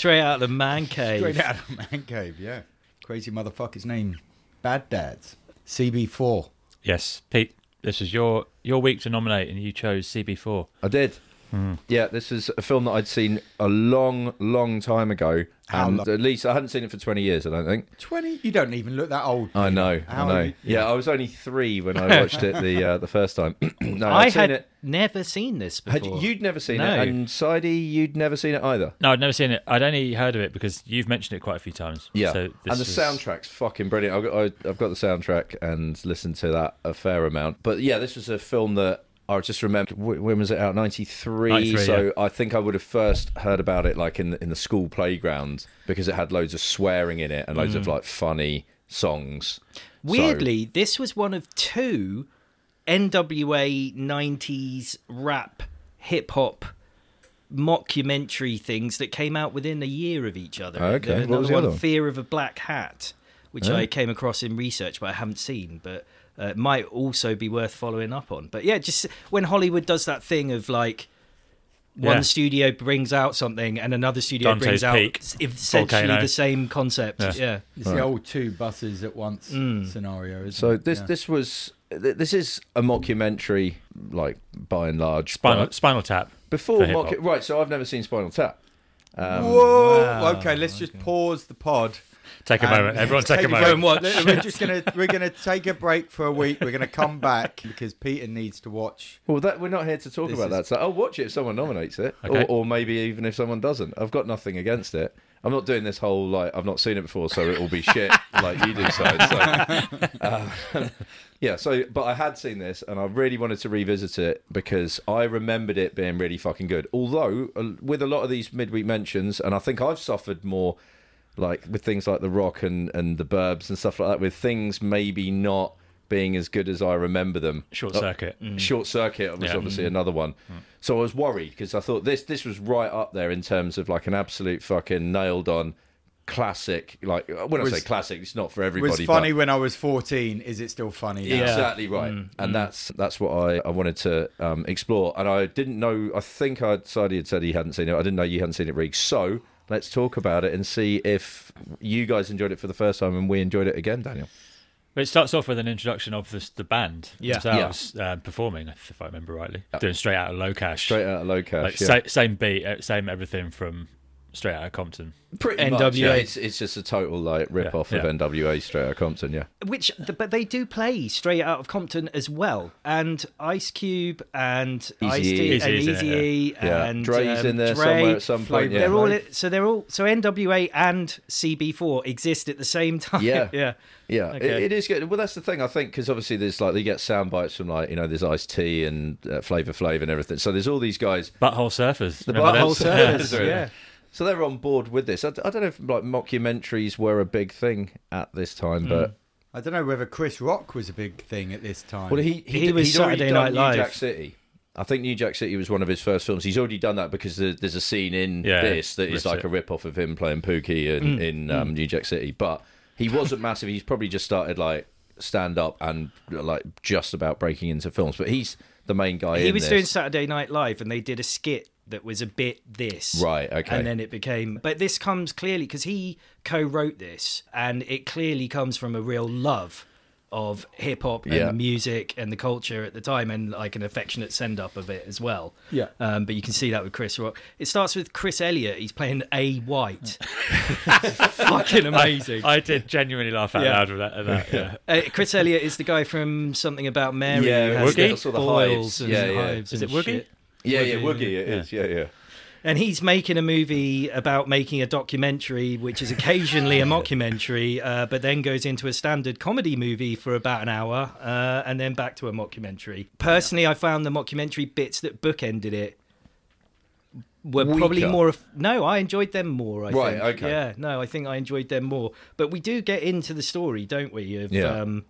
Straight out of the man cave. Straight out of the Man Cave, yeah. Crazy motherfucker's name. Bad Dads. CB4. Yes, Pete. This is your your week to nominate, and you chose CB4. I did. Yeah, this is a film that I'd seen a long, long time ago. How and long? at least I hadn't seen it for 20 years, I don't think. 20? You don't even look that old. I know, How I know. you- yeah. I was only three when I watched it the uh, the first time. no, I I'd seen had it. never seen this Had, before. you'd never seen No. it, and Sidey, you'd never seen it either. No, I'd never seen it. I'd only heard of it because you've mentioned it quite a few times. Yeah, So and the was- soundtrack's fucking brilliant. I've got, I've got the soundtrack and listened to that a fair amount. But yeah, this was a film that I just remember. wh- When was it out? Ninety three. 93, So I think I would have first heard about it like in the, in the school playground because it had loads of swearing in it and loads of mm. like funny songs. So- Weirdly, this was one of two NWA 90s rap hip hop mockumentary things that came out within a year of each other. Okay, what Another was the one, other one? Fear of a Black Hat, which Oh. I came across in research, but I haven't seen. But uh, might also be worth following up on. But yeah, just when Hollywood does that thing of like. One Yeah. studio brings out something, and another studio Dante's brings out Peak, essentially Volcano. the same concept. Yeah. yeah. It's the old two buses at once scenario. Isn't So it? this Yeah. this was this is a mockumentary, like by and large. Spinal, Spinal Tap. before mock, right? So I've never seen Spinal Tap. Um, Whoa! Wow. Okay, let's just pause the pod. Take a and moment. Everyone take, a moment. watch. We're just gonna we're gonna take a break for a week. We're gonna come back because Peter needs to watch. Well, that we're not here to talk This about is- that. So I'll watch it if someone nominates it, Okay. or, or maybe even if someone doesn't. I've got nothing against it. I'm not doing this whole like I've not seen it before, so it will be shit like you do. Side. So, uh, yeah. So, but I had seen this, and I really wanted to revisit it because I remembered it being really fucking good. Although uh, with a lot of these midweek mentions, and I think I've suffered more like with things like the Rock and and the Burbs and stuff like that, with things maybe not being as good as I remember them. Short Uh, circuit. Mm. Short Circuit was Yeah. obviously mm. another one. Mm. So I was worried because I thought this this was right up there in terms of like an absolute fucking nailed on classic. Like when I Was- say classic, it's not for everybody. It was funny but when I was 14. Is it still funny? Now? exactly right, and that's that's what I, I wanted to um, explore. And I didn't know. I think I'd Sidey had said he hadn't seen it. I didn't know you hadn't seen it, Reek. So let's talk about it and see if you guys enjoyed it for the first time and we enjoyed it again, Daniel. But it starts off with an introduction of the, the band Yeah. themselves uh, performing, if I remember rightly, doing straight out of Locash. Straight out of Locash. like yeah. sa- same beat, uh, same everything from straight out of Compton. Pretty NWA. much. Yeah. It's, it's just a total like rip off Yeah, of yeah. NWA straight out of Compton. Yeah. Which, but they do play straight out of Compton as well, and Ice Cube and Ice T and Eazy-E's in it, Easy Yeah. and Dre's um, in there Dre. somewhere at some point. Yeah. They're all Flav. so they're all so NWA and CB4 exist at the same time. Yeah. yeah. Yeah, Okay. it, it is good. Well, that's the thing I think because obviously there's like they get sound bites from like you know there's Ice T and uh, Flavor Flav and everything. So there's all these guys. Butthole Surfers. The Remember Butthole those? Surfers, Yeah. Yeah. So they're on board with this. I, I don't know if like mockumentaries were a big thing at this time, hmm. but I don't know whether Chris Rock was a big thing at this time. well, he He he, was Saturday done Night New Live. Jack City. I think New Jack City was one of his first films. He's already done that because there- there's a scene in Yeah, this that is like it. a rip off of him playing Pookie in, hmm. in hmm. um, New Jack City. But he wasn't massive. He's probably just started like stand up and like just about breaking into films. But he's the main guy. He in was this. doing Saturday Night Live, and they did a skit that was a bit this. Right, okay. And then it became. But this comes clearly because he co-wrote this, and it clearly comes from a real love of hip hop and Yeah. the music and the culture at the time, and like an affectionate send up of it as well. Yeah. Um, but you can see that with Chris Rock. It starts with Chris Elliott. He's playing A White. Fucking amazing. I did genuinely laugh out Yeah. loud with that. At that yeah. Uh, Chris Elliott is the guy from something about Mary. Yeah, who has Woogie? the Also the boils hives. and Yeah, yeah. hives Is and it Woogie? shit. Yeah, yeah, Woogie. It is. Yeah, yeah. And he's making a movie about making a documentary, which is occasionally a mockumentary, uh, but then goes into a standard comedy movie for about an hour, uh, and then back to a mockumentary. Personally, I found the mockumentary bits that bookended it were probably more. Of, no, I enjoyed them more. I Right, think. okay. Yeah, no, I think I enjoyed them more. But we do get into the story, don't we? Of Yeah. um,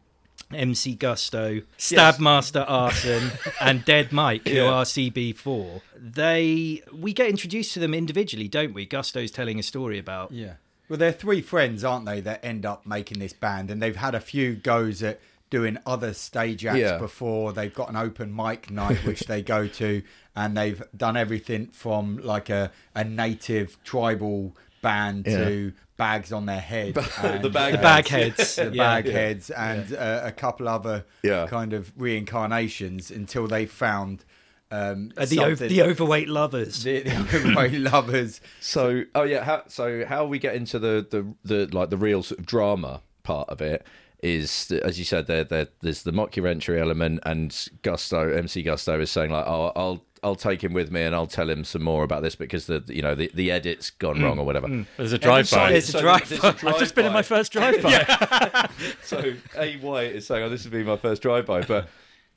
MC Gusto, Stabmaster Arson, and Dead Mike, who Yeah. are CB4. They we get introduced to them individually, don't we? Gusto's telling a story about Yeah. Well, they're three friends, aren't they, that end up making this band, and they've had a few goes at doing other stage acts Yeah. before. They've got an open mic night which they go to, and they've done everything from like a, a native tribal band Yeah. to bags on their head. The bag The uh, bag heads. the yeah. bag heads and uh, a couple other Yeah. kind of reincarnations until they found um, Uh, the, o- the overweight lovers. the, the overweight lovers. So, oh yeah, how, so how we get into the, the the like the real sort of drama part of it is, that, as you said, there there there's the mockumentary element, and Gusto MC Gusto is saying like, oh, I'll I'll take him with me and I'll tell him some more about this because the you know the, the edit's gone mm. wrong or whatever. Mm. There's a drive-by. There's a drive-by. there's a I've just been in my drive-by. first drive-by. so A White is saying, "Oh, this would be my first drive-by," but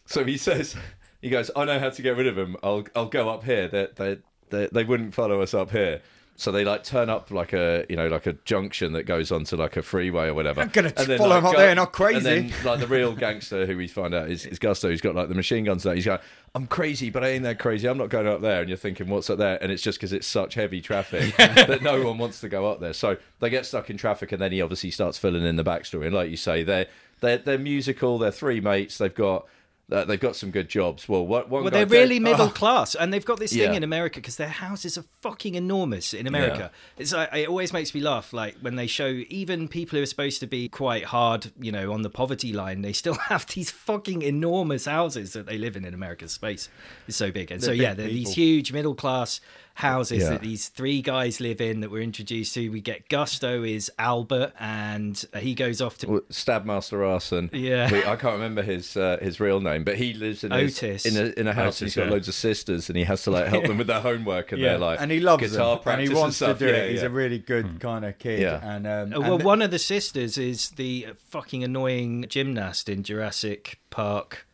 so he says, he goes, "I know how to get rid of them. I'll I'll go up here. They they they, they wouldn't follow us up here." So they like turn up like a you know like a junction that goes onto like a freeway or whatever. I'm gonna And then, follow 'em up go- there, not crazy. And then like the real gangster who we find out is, is Gusto, who's got like the machine guns there. He's going, "I'm crazy, but I ain't that crazy. I'm not going up there." And you're thinking, "What's up there?" And it's just because it's such heavy traffic that no one wants to go up there. So they get stuck in traffic, and then he obviously starts filling in the backstory. And like you say, they're they're they're musical. They're three mates. They've got uh, they've got some good jobs. Well, one Well, they're really middle class, and they've got this Yeah. thing in America because their houses are fucking enormous in America. It's like it always makes me laugh, like when they show even people who are supposed to be quite hard, you know, on the poverty line, they still have these fucking enormous houses that they live in in America. Space is so big, and so yeah, they're these huge middle class houses Yeah. that these three guys live in that we're introduced to. We get Gusto is Albert, and he goes off to Well, Stabmaster Arson. Yeah. who- I can't remember his uh, his real name, but he lives in his- Otis. in a in a house. and Otis, he's got yeah. loads of sisters, and he has to like help them with their homework, and Yeah. they're like and he loves guitar them, and he wants stuff. to do Yeah, it. He's a really good kind of kid. Yeah. And um, Uh, well, and- one of the sisters is the fucking annoying gymnast in Jurassic Park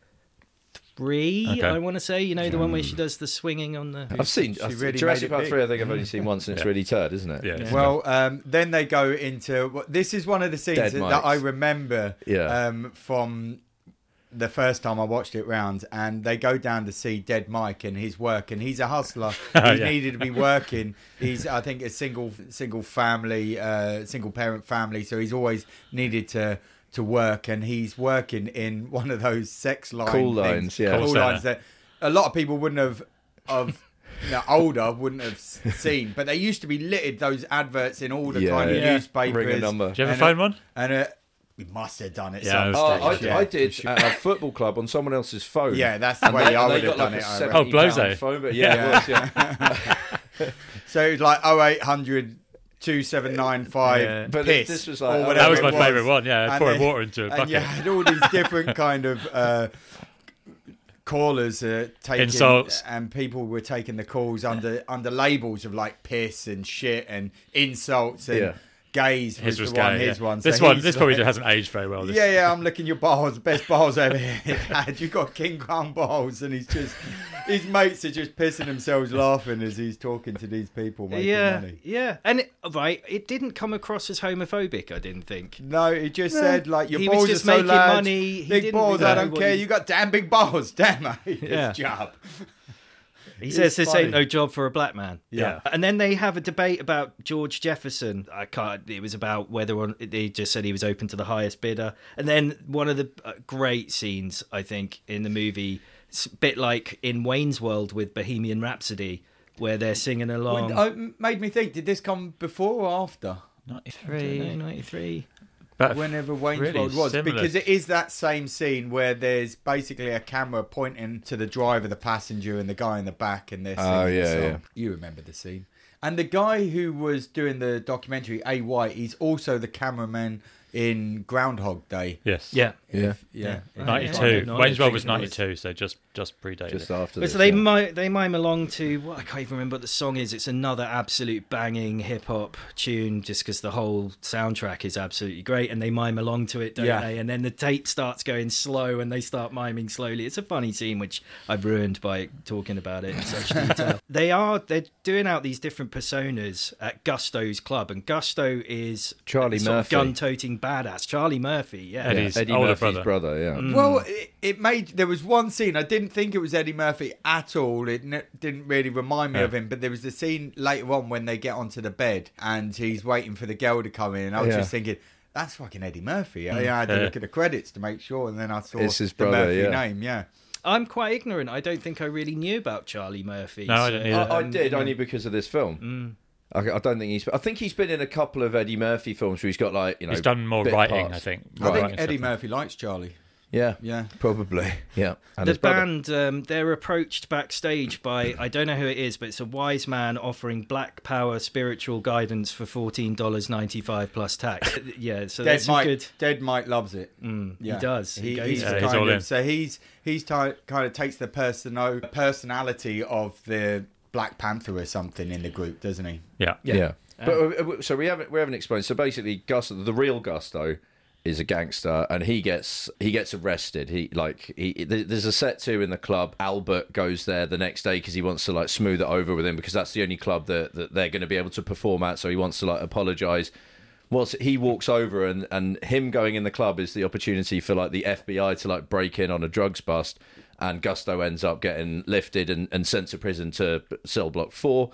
three. Okay. I want to say, you know, the one where she does the swinging on the. I've seen She really made Jurassic Park big. three. I think I've only seen once, and it's Yeah. really turd, isn't it? Yeah. it's- Well, um, then they go into this is one of the scenes that, that I remember Yeah. um, from the first time I watched it round, and they go down to see Dead Mike and his work, and he's a hustler. he Oh, yeah. needed to be working. He's, I think, a single single family, uh, single parent family, so he's always needed to to work, and he's working in one of those sex line Cool things. lines, yeah. cool Call lines center. that a lot of people wouldn't have of. You know, older wouldn't have seen, but they used to be littered those adverts in all the Yeah. kind of Yeah. newspapers. Ring a number. Did you ever And, find one? And uh, we must have done it. Yeah, some I was Oh, I, stage, yeah, I did sure. at a football club on someone else's phone. Yeah, that's the And way they, I and they would have got done like it. a I seventy Oh, reckon. Blose. pound phone, but yeah, it was, yeah. So it was like 0800 2795 Yeah. But piss. this was like- or That whatever That was my favourite one. Yeah, And pouring they- water into a And bucket. you had all these different kind of uh, callers uh, taking Insults. and people were taking the calls under under labels of like piss and shit and insults and Yeah. Gays His was the one gay. his yeah. one So This one, he's this probably like- hasn't aged very well. This. yeah, yeah, I'm licking your balls, best balls ever had. You've got King Kong balls, and he's just his mates are just pissing themselves laughing as he's talking to these people making yeah, money. yeah, and it, right, it didn't come across as homophobic. I didn't think. No, he just said like your He was balls just are so making large, money, he big didn't balls. I don't care. he- You got damn big balls, damn mate. Yeah. This job. He It's says this funny. ain't no job for a black man. Yeah. And then they have a debate about George Jefferson. I can't. It was about whether or they just said he was open to the highest bidder. And then one of the uh, great scenes I think in the movie, it's a bit like in Wayne's World with Bohemian Rhapsody, where they're singing along. When- oh, it made me think. Did this come before or after? 93, 93. But whenever Wayne's really World was similar. because it is that same scene where there's basically a camera pointing to the driver, the passenger, and the guy in the back, and they're oh, singing Oh, the yeah, song. yeah. You remember the scene. And the guy who was doing the documentary, A. White, he's also the cameraman in Groundhog Day. yes, Yeah. Yeah. Yeah, Yeah. ninety-two. Yeah. Wayne's World was Thinking it was- ninety-two, so just just predated. Just after this. so they yeah. mime, they mime along to what I can't even remember what the song is. It's another absolute banging hip hop tune, just because the whole soundtrack is absolutely great, and they mime along to it, don't Yeah. they? And then the tape starts going slow, and they start miming slowly. It's a funny scene, which I've ruined by talking about it in such detail. they are they're doing out these different personas at Gusto's club, and Gusto is Charlie sort of Murphy. Gun-toting badass. Charlie Murphy, yeah. Eddie. Yeah, Eddie's Eddie older Murphy's brother. yeah. Mm. Well, it, it made there was one scene I didn't think it was Eddie Murphy at all. It n- didn't really remind me Yeah. of him, but there was the scene later on when they get onto the bed and he's waiting for the girl to come in. And I was Yeah. just thinking, that's fucking Eddie Murphy. I, I had to Yeah. look at the credits to make sure, and then I saw It's his the brother, Murphy yeah. name. Yeah, I'm quite ignorant. I don't think I really knew about Charlie Murphy. No, I didn't. I, I um, did you only because of this film. Mm. I, I don't think he's. I think he's been in a couple of Eddie Murphy films where he's got like you know. He's done more writing, parts. I think. I Writing think Eddie stuff. Murphy likes Charlie. Yeah, Yeah. probably. Yeah, and the band um, they're approached backstage by I don't know who it is, but it's a wise man offering Black Power spiritual guidance for fourteen dollars ninety five plus tax. yeah, so Dead that's Mike. good. Dead Mike loves it. Mm, Yeah. He does. He, He, goes he's Yeah, the he's kind all of, in. so he's he's ty- kind of takes the persono- personality of the Black Panther or something in the group, doesn't he? Yeah. Yeah. Yeah. But uh, so we haven't we haven't explained. So basically, Gus, the real Gusto, is a gangster, and he gets he gets arrested. He like he there's a set two in the club. Albert goes there the next day because he wants to like smooth it over with him because that's the only club that, that they're going to be able to perform at. So he wants to like apologize. Once he walks over and and him going in the club is the opportunity for like the FBI to like break in on a drugs bust, and Gusto ends up getting lifted and, and sent to prison to cell block four.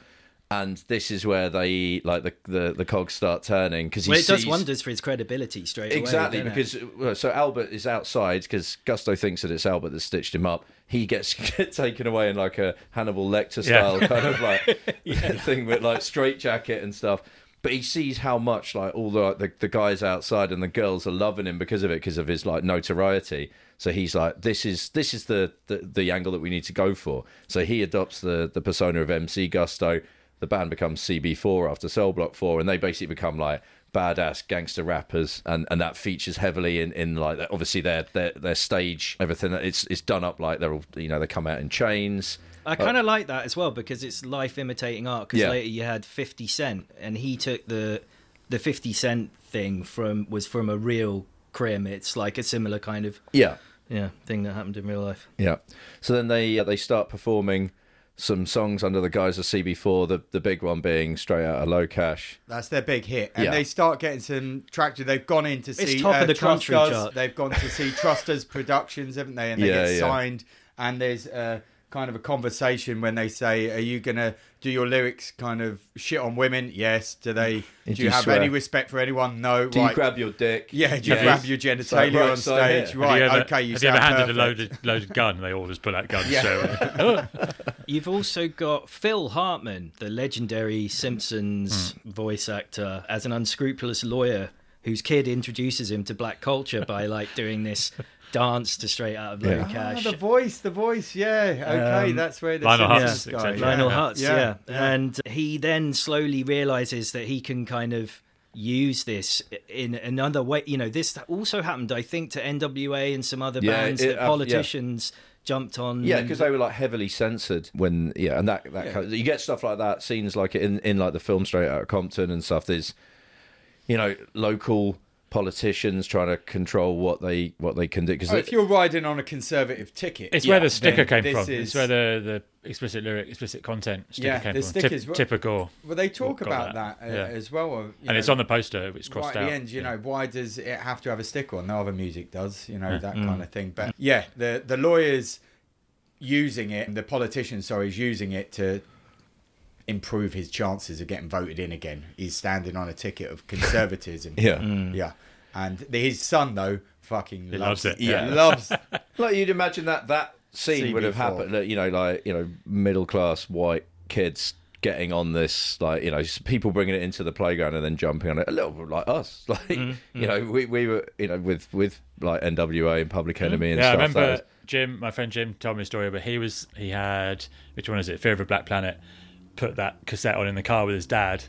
And this is where they like the the, the cogs start turning because Well, it does wonders for his credibility straight away. Exactly, doesn't it? because so Albert is outside because Gusto thinks that it's Albert that stitched him up. He gets taken away in like a Hannibal Lecter Yeah. style kind of like thing with like straight jacket and stuff. But he sees how much like all the, like, the the guys outside and the girls are loving him because of it, because of his like notoriety. So he's like, this is this is the, the the angle that we need to go for. So he adopts the the persona of MC Gusto. The band becomes CB4 after Cell Block 4, and they basically become like badass gangster rappers, and, and that features heavily in, in like obviously their, their their stage, everything. It's it's done up like they're all you know they come out in chains. I kind of like that as well because it's life imitating art. Because Yeah. later you had Fifty Cent, and he took the the Fifty Cent thing from was from a real crim. It's like a similar kind of Yeah, yeah thing that happened in real life. yeah. So then they uh, they start performing some songs under the guise of CB4. The the big one being straight out of Locash. That's their big hit, and Yeah. they start getting some traction. They've gone in to see top of uh, the country Trusters. chart. They've gone to see Trusters Productions, haven't they? And they Yeah, get yeah. signed. And there's uh, kind of a conversation when they say, "Are you gonna do your lyrics kind of shit on women?" Yes. Do they? Mm. Do Do you you have swear? any respect for anyone? No. Do right. you grab your dick? yeah. Do you Yes. grab your So, genitalia right, on so stage? here. Right. have you ever, okay. You have you sound ever handed perfect. a loaded, loaded gun? They all just pull out guns. Yeah. So, You've also got Phil Hartman, the legendary Simpsons hmm. voice actor, as an unscrupulous lawyer whose kid introduces him to black culture by like doing this dance to Straight Out of Low Yeah. Ah, Cash. the voice, the voice, yeah. Okay, Um, that's where the Lionel Simpsons Hutz, guy, etc. Lionel Yeah. Hutz, Yeah, yeah. yeah. And he then slowly realizes that he can kind of use this in another way. You know, this also happened, I think, to NWA and some other Yeah, bands it- that uh, yeah. politicians jumped on. Yeah, and- because they were like heavily censored when yeah, and that that Yeah. kind of, you get stuff like that scenes like in in like the film Straight Out of Compton and stuff. There's you know local politicians trying to control what they what they can do because Oh, if you're riding on a conservative ticket, it's yeah, where the sticker then came this from. is- It's where the, the explicit lyric, explicit content sticker Yeah, came the from. stickers were- typical. Well, they talk about that. that, uh, Yeah. as well. uh, you And know, it's on the poster. It's right crossed at out. the end. You Yeah. know, why does it have to have a sticker on? No other music does. You know Yeah. that Mm. kind of thing. But yeah, the the lawyers using it, the politicians, sorry, is using it to improve his chances of getting voted in again. He's standing on a ticket of conservatism. yeah. yeah. And his son though, fucking loves, loves it, Yeah, yeah. loves. Like you'd imagine that that scene would have happened. You know, like you know, middle class white kids getting on this, like you know, people bringing it into the playground and then jumping on it. A little bit like us, like Mm-hmm. you know, we we were you know with with like NWA and Public Enemy and stuff. Yeah, I remember was- Jim, my friend Jim, told me a story. But he was he had which one is it? Fear of a Black Planet. Put that cassette on in the car with his dad.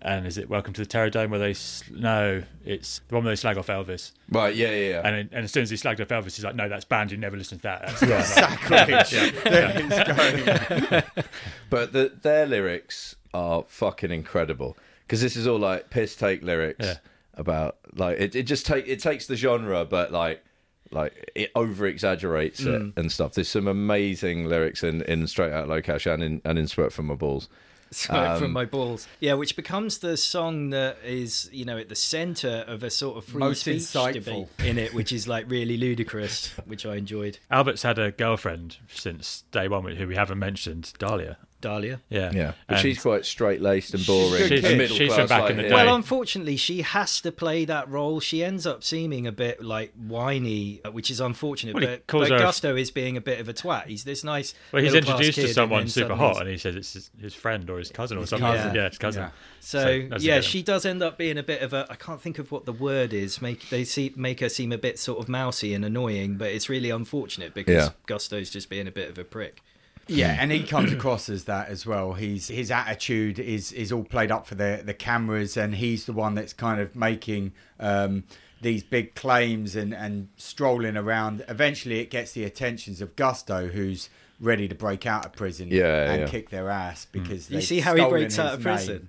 And is it Welcome to the Terrordome where they s- no? It's the one where they slag off Elvis. right, yeah, yeah, yeah. And and as soon as he slagged off Elvis, he's like, "No, that's banned. You never listen to that." That's Sacrilege. There he's going. But the, their lyrics are fucking incredible because this is all like piss take lyrics Yeah. about like it, it just take it takes the genre but like like it over exaggerates Mm. it and stuff. There's some amazing lyrics in, in Straight Out Locash and in and in Sweat from My Balls. Sorry Um, from my balls. Yeah, which becomes the song that is, you know, at the centre of a sort of free Most speech insightful. debate in it, which is like really ludicrous, which I enjoyed. Albert's had a girlfriend since day one, who we haven't mentioned, Dahlia. Dahlia. Yeah, Yeah, but And- she's quite straight laced and boring. She's- and middle she's class, from back like, in the day. Well, unfortunately, she has to play that role. She ends up seeming a bit like whiny, uh, which is unfortunate. Well, but but her a- Gusto is being a bit of a twat. He's this nice. Well, he's introduced to someone super hot, he's- and he says it's his, his friend or his cousin or something. cousin. Yeah, his cousin. Yeah. So, that's a yeah, she does end up being a bit of a. I can't think of what the word is. Make they see make her seem a bit sort of mousy and annoying, but it's really unfortunate because Yeah. Gusto's just being a bit of a prick. Yeah, and he comes across as that as well. He's his attitude is is all played up for the the cameras, and he's the one that's kind of making um, these big claims and and strolling around. Eventually, it gets the attentions of Gusto, who's ready to break out of prison Yeah, and yeah. kick their ass because You they've see how he breaks out his of name.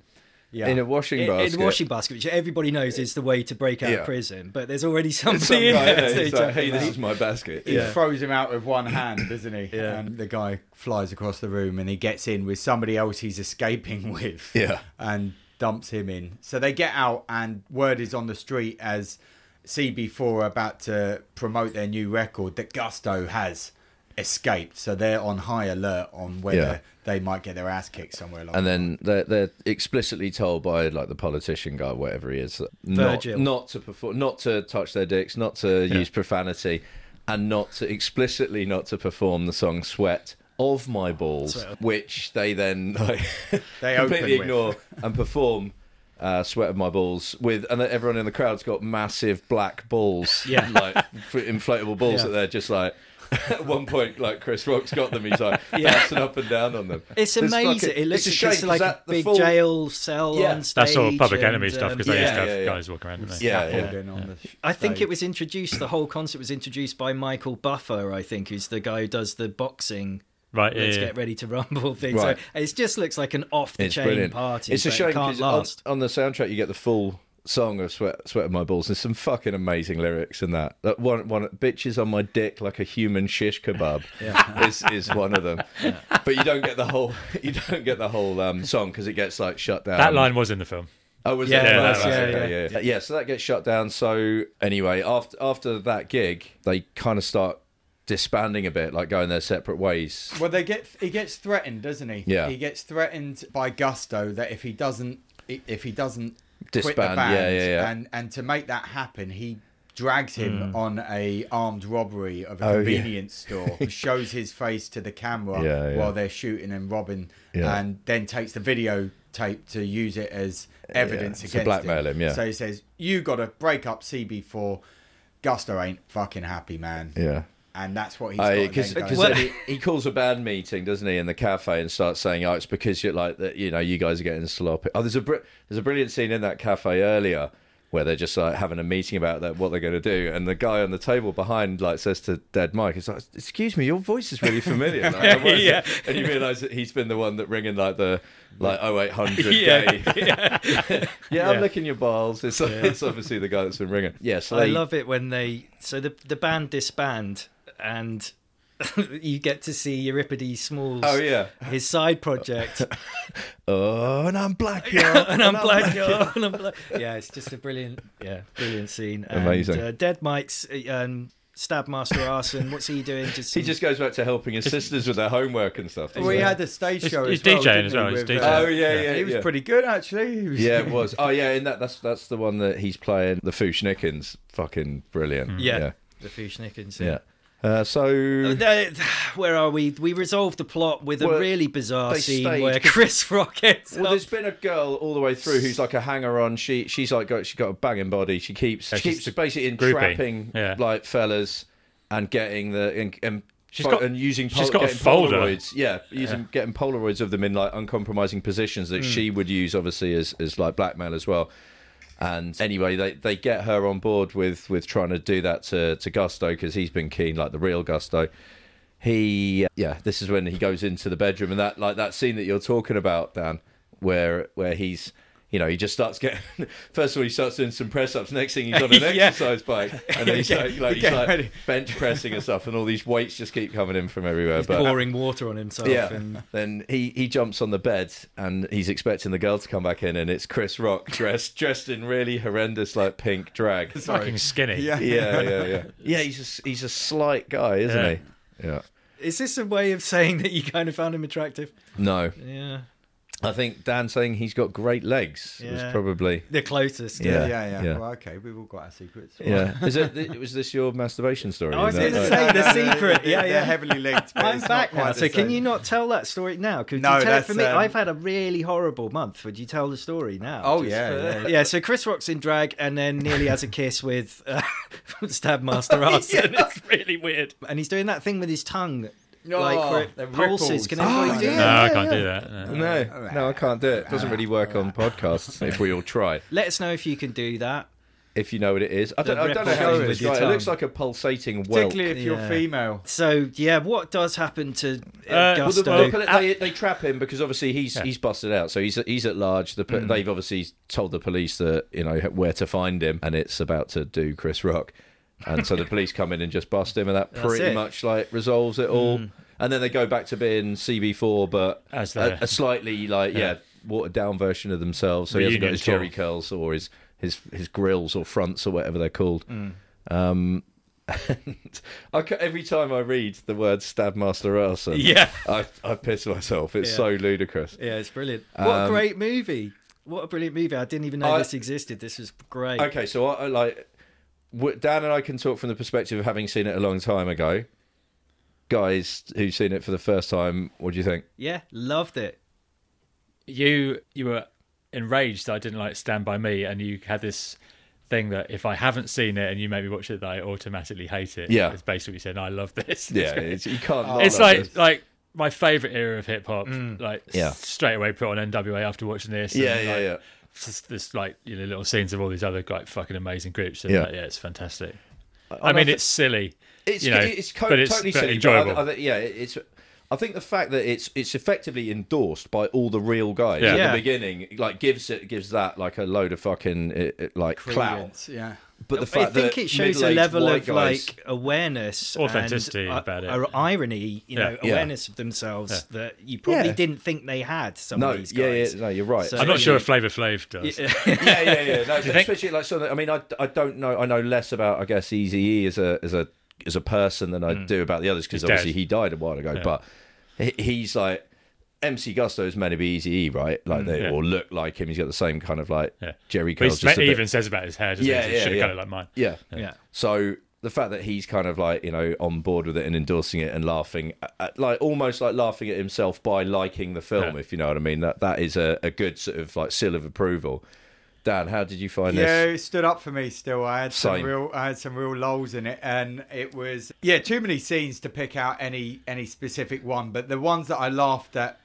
Prison? Yeah, in a washing In, basket. in a washing basket, which everybody knows is the way to break out Yeah. of prison, but there's already somebody Some in guy there. there, so he like, "Hey, this out. is my basket." he Yeah. throws him out with one hand, doesn't he? Yeah. And the guy flies across the room, and he gets in with somebody else he's escaping with. Yeah. and dumps him in. So they get out, and word is on the street as CB4 are about to promote their new record that Gusto has escaped. So they're on high alert on whether Yeah. they might get their ass kicked somewhere along. And the then they're, they're explicitly told by like the politician guy, whatever he is, not, Virgil. not to perform, not to touch their dicks, not to use profanity, and not to explicitly not to perform the song "Sweat" of my balls, Sweat. which they then like They completely open with. ignore and perform. Uh, sweat of my balls with and everyone in the crowd's got massive black balls Yeah. like inflatable balls Yeah. that they're just like at one point like chris rock's got them he's like Yeah. bouncing up and down on them It's There's amazing. fucking- it looks it's a shame, just 'cause like a big full- jail cell Yeah. on stage. That's all public and, enemy stuff um, because they used to have yeah, yeah. guys walking around. Didn't? Yeah, yeah. scaffolding on the I think it was introduced. The whole concept was introduced by Michael Buffer. I think who's the guy who does the boxing. Right. Yeah. Let's yeah. get ready to rumble thing. Right. So it just looks like an off the It's chain party. It's a but shame it can't because on, last. on the soundtrack you get the full song of "Sweat, Sweat of My Balls." There's some fucking amazing lyrics in that. That one, one bitches on my dick like a human shish kebab is is one of them. But you don't get the whole you don't get the whole um, song because it gets like shut down. That line was in the film. Oh, was Yeah, it? it Right, was, yeah, okay, yeah. yeah, yeah. So that gets shut down. So anyway, after after that gig, they kind of start disbanding a bit, like going their separate ways. Well, they get he gets threatened, doesn't he? Yeah. He gets threatened by Gusto that if he doesn't if he doesn't quit the band, yeah, yeah, yeah. and and to make that happen, he drags him hmm. on a armed robbery of a. Oh, yeah. convenience store, shows his face to the camera Yeah, yeah. while they're shooting and robbing, Yeah. and then takes the videotape to use it as evidence to against blackmail him, yeah. So he says, "You got to break up CB4." Gusto ain't fucking happy, man. Yeah. And that's what he's uh, got. Because Well- he, he calls a band meeting, doesn't he, in the cafe, and starts saying, "Oh, it's because you're like that. You know, you guys are getting sloppy." Oh, there's a br- there's a brilliant scene in that cafe earlier where they're just like having a meeting about that what they're going to do, and the guy on the table behind like says to Dead Mike, "It's like, excuse me, your voice is really familiar." Like, Yeah. and you realise that he's been the one that ringing like the like 0800 Yeah. gay. yeah, Yeah. I'm licking your balls. It's, it's obviously the guy that's been ringing. Yeah, so I they, love it when they so the the band disband and you get to see Euripides Smalls. Oh yeah. His side project, Oh, and I'm black, y'all. and I'm black, yo, and I'm black. Yeah, it's just a brilliant, yeah, brilliant scene. And, Amazing. Uh, Dead Mike's uh, um, Stabmaster Arson. What's he doing? Just He just goes back to helping his sisters with their homework and stuff. Well, he doesn't had a stage show he's as well. DJing as well, he's with, DJing. uh, Oh, yeah, yeah, He was yeah. pretty good actually. Was- Yeah, it was. Oh yeah, and that that's that's the one that he's playing. The Fu-Schnickens, fucking brilliant. yeah, yeah, the Fu-Schnickens. yeah. Uh, so Uh, where are we? We resolved the plot with Well, a really bizarre scene stayed- where Chris Rock ends well, up there's been a girl all the way through who's like a hanger on. She she's like got she got a banging body. She keeps Yeah, she keeps basically groupie. entrapping Yeah. like fellas and getting the and, and She's pho- got- and using she's pol- got a folder. Polaroids. Yeah, using getting Polaroids of them in like uncompromising positions that she would use obviously as as like blackmail as well. And anyway, they, they get her on board with, with trying to do that to, to Gusto because he's been keen, like the real Gusto. He, yeah, this is when he goes into the bedroom and that like that scene that you're talking about, Dan, where where he's, you know, he just starts getting. First of all, he starts doing some press ups. Next thing, he's on an Yeah. exercise bike, and then he's like, like, he's like bench pressing and stuff, and all these weights just keep coming in from everywhere. but pouring water on himself. yeah. And Then he, he jumps on the bed and he's expecting the girl to come back in, and it's Chris Rock dressed dressed in really horrendous like pink drag. It's Fucking skinny. Yeah. yeah, yeah, yeah. Yeah, he's a, he's a slight guy, isn't Yeah. he? Yeah. Is this a way of saying that you kind of found him attractive? No, Yeah, I think Dan saying he's got great legs was probably. the closest. Yeah, Yeah, yeah, yeah. yeah. Well, okay, we've all got our secrets. Yeah, is it? Was this your masturbation story? I was gonna say- the secret, yeah, yeah. heavily linked. But I'm it's back now, so can you not tell that story now? Could No, you tell it that's, for me? um, I've had a really horrible month. Would you tell the story now? Oh, yeah, for- yeah. yeah. So Chris Rock's in drag and then nearly has a kiss with uh, Stab Master Arson. It's really weird, and he's doing that thing with his tongue, like where it pulses. ripples. Can Oh, do yeah. No. I can't do that. no. No, no, I can't do it. It doesn't really work on podcasts if we all try. Let us know if you can do that. If you know what it is, I don't, I don't know how thing to with your describe it. It looks like a pulsating whelk. Particularly if you're Yeah. female. So yeah, what does happen to uh, Uh, well, the- Gusto? Well, they, they, they trap him because obviously he's Yeah. he's busted out, so he's he's at large. The, po- They've obviously told the police that you know where to find him, and it's about to do Chris Rock, and so the police come in and just bust him, and that That's pretty it. much like resolves it all. And then they go back to being CB4, but As a, a slightly like yeah, Yeah. watered down version of themselves. So he hasn't got Reunion his Jheri curls or his his his grills or fronts or whatever they're called. Um, and I, every time I read the word "Stab Master Arson," Yeah. I, I piss myself. It's Yeah. so ludicrous. Yeah, it's brilliant. What a Um, great movie! What a brilliant movie! I didn't even know I- this existed. This was great. Okay, so I, like Dan and I can talk from the perspective of having seen it a long time ago. Guys who've seen it for the first time, what do you think? Yeah, loved it. you you were enraged that I didn't like Stand by Me, and you had this thing that if I haven't seen it and you make me watch it, that I automatically hate it. Yeah. it's basically what you said. "No, I love this. Yeah, it's, you can't. Oh, not it's love like this. like my favorite era of hip hop. Mm. Like Yeah. straight away put on NWA after watching this. and, yeah, yeah, like, yeah. Just this like you know little scenes of all these other like fucking amazing groups. And, Yeah. like, yeah, it's fantastic. And I mean, thi- it's silly. It's you know, it's, co- but it's- totally but silly, enjoyable. But I, I, yeah, it's. I think the fact that it's it's effectively endorsed by all the real guys Yeah. at Yeah. the beginning, like gives it gives that like a load of fucking it, it, like clout. Yeah. But the I think that it shows a level of guys- like awareness, Authenticity and, about it. irony. You know, Yeah. Yeah. awareness of themselves that you probably Yeah. didn't think they had. Some no, of these yeah, guys. yeah, no, you're right. So- I'm not sure know- if Flavor Flav does. Yeah. yeah, yeah, yeah. No, you think? especially like something. I mean, I, I don't know. I know less about I guess Easy E as a as a as a person than I mm. do about the others because obviously dead. he died a while ago. Yeah. But he's like MC Gusto is meant to be Easy E, right? Like mm, they yeah. all look like him. He's got the same kind of like Yeah. Jerry But curls. he just bit- even says about his hair, doesn't Yeah, he? yeah, yeah. got it like mine. yeah. yeah. So the fact that he's kind of like you know on board with it and endorsing it and laughing, at, at- like almost like laughing at himself by liking the film, Yeah. if you know what I mean. That that is a, a good sort of like seal of approval. Dan, how did you find Yeah, this? it stood up for me. Still, I had some real, I had some real lols in it, and it was yeah, too many scenes to pick out any any specific one. But the ones that I laughed at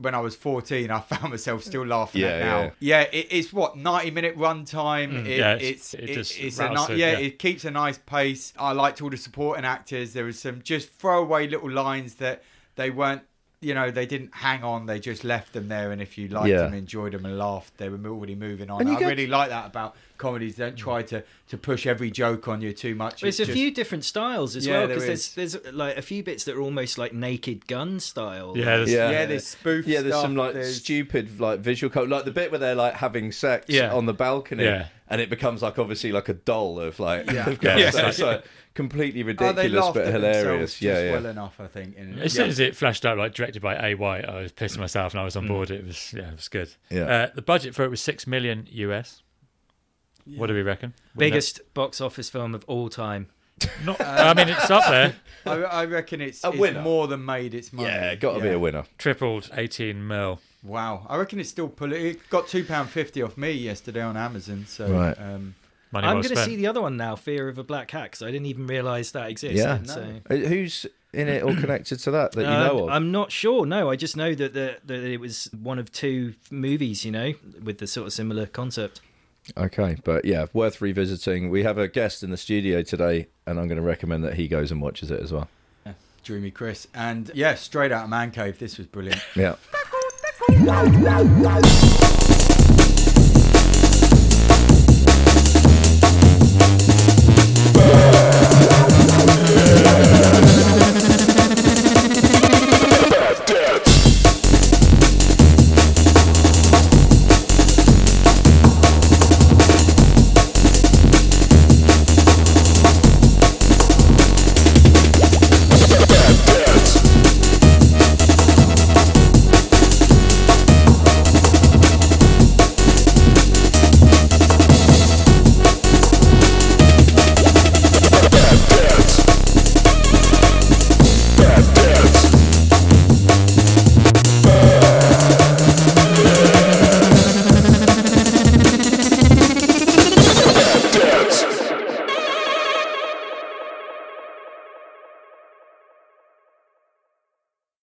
when I was fourteen, I found myself still mm. laughing Yeah, at now. yeah. Yeah, it, it's what ninety minute run time. Mm, it, Yeah, it's it's- it it- just it's a rattles ni- yeah, yeah. it keeps a nice pace. I liked all the supporting actors. There was some just throwaway little lines that they weren't. You know, they didn't hang on; they just left them there. And if you liked Yeah. them, enjoyed them, and laughed, they were already moving on. And I get- really like that about comedies. Don't try to, to push every joke on you too much. There's It's a just- few different styles as Yeah, well there because there's there's like a few bits that are almost like Naked Gun style. Yeah, there's- Yeah. yeah, there's spoof. Yeah, there's stuff, some like there's- stupid like visual code, like the bit where they're like having sex Yeah. on the balcony, Yeah. And it becomes like obviously like a doll of like, Yeah. of guys. Yeah. So it's like completely Oh, they ridiculous laughed but at hilarious. Yeah, just yeah. well enough, I think. And, As yeah. soon as it flashed up, like directed by A White, I was pissing myself and I was on board. It was yeah, it was good. Yeah. Uh, the budget for it was six million US. What do we reckon? Biggest box office film of all time. Not, I mean, it's up there. I, I reckon it's, A it's winner. more than made its money. Yeah, got to be a winner. Tripled eighteen mil. Wow, I reckon it's still pull It got two pound fifty off me yesterday on Amazon. So Right. um, Money I'm well going to see the other one now, Fear of a Black Cat, because I didn't even realise that existed. Yeah. So. Uh, Who's in it or connected to that that you Uh, know of? I'm not sure. No, I just know that, the, that it was one of two movies, you know, with the sort of similar concept. Okay, but yeah, worth revisiting. We have a guest in the studio today, and I'm going to recommend that he goes and watches it as well. yeah, Dreamy Chris, and yeah, straight out of Man Cave. This was brilliant. Yeah. Wow, wow, wow.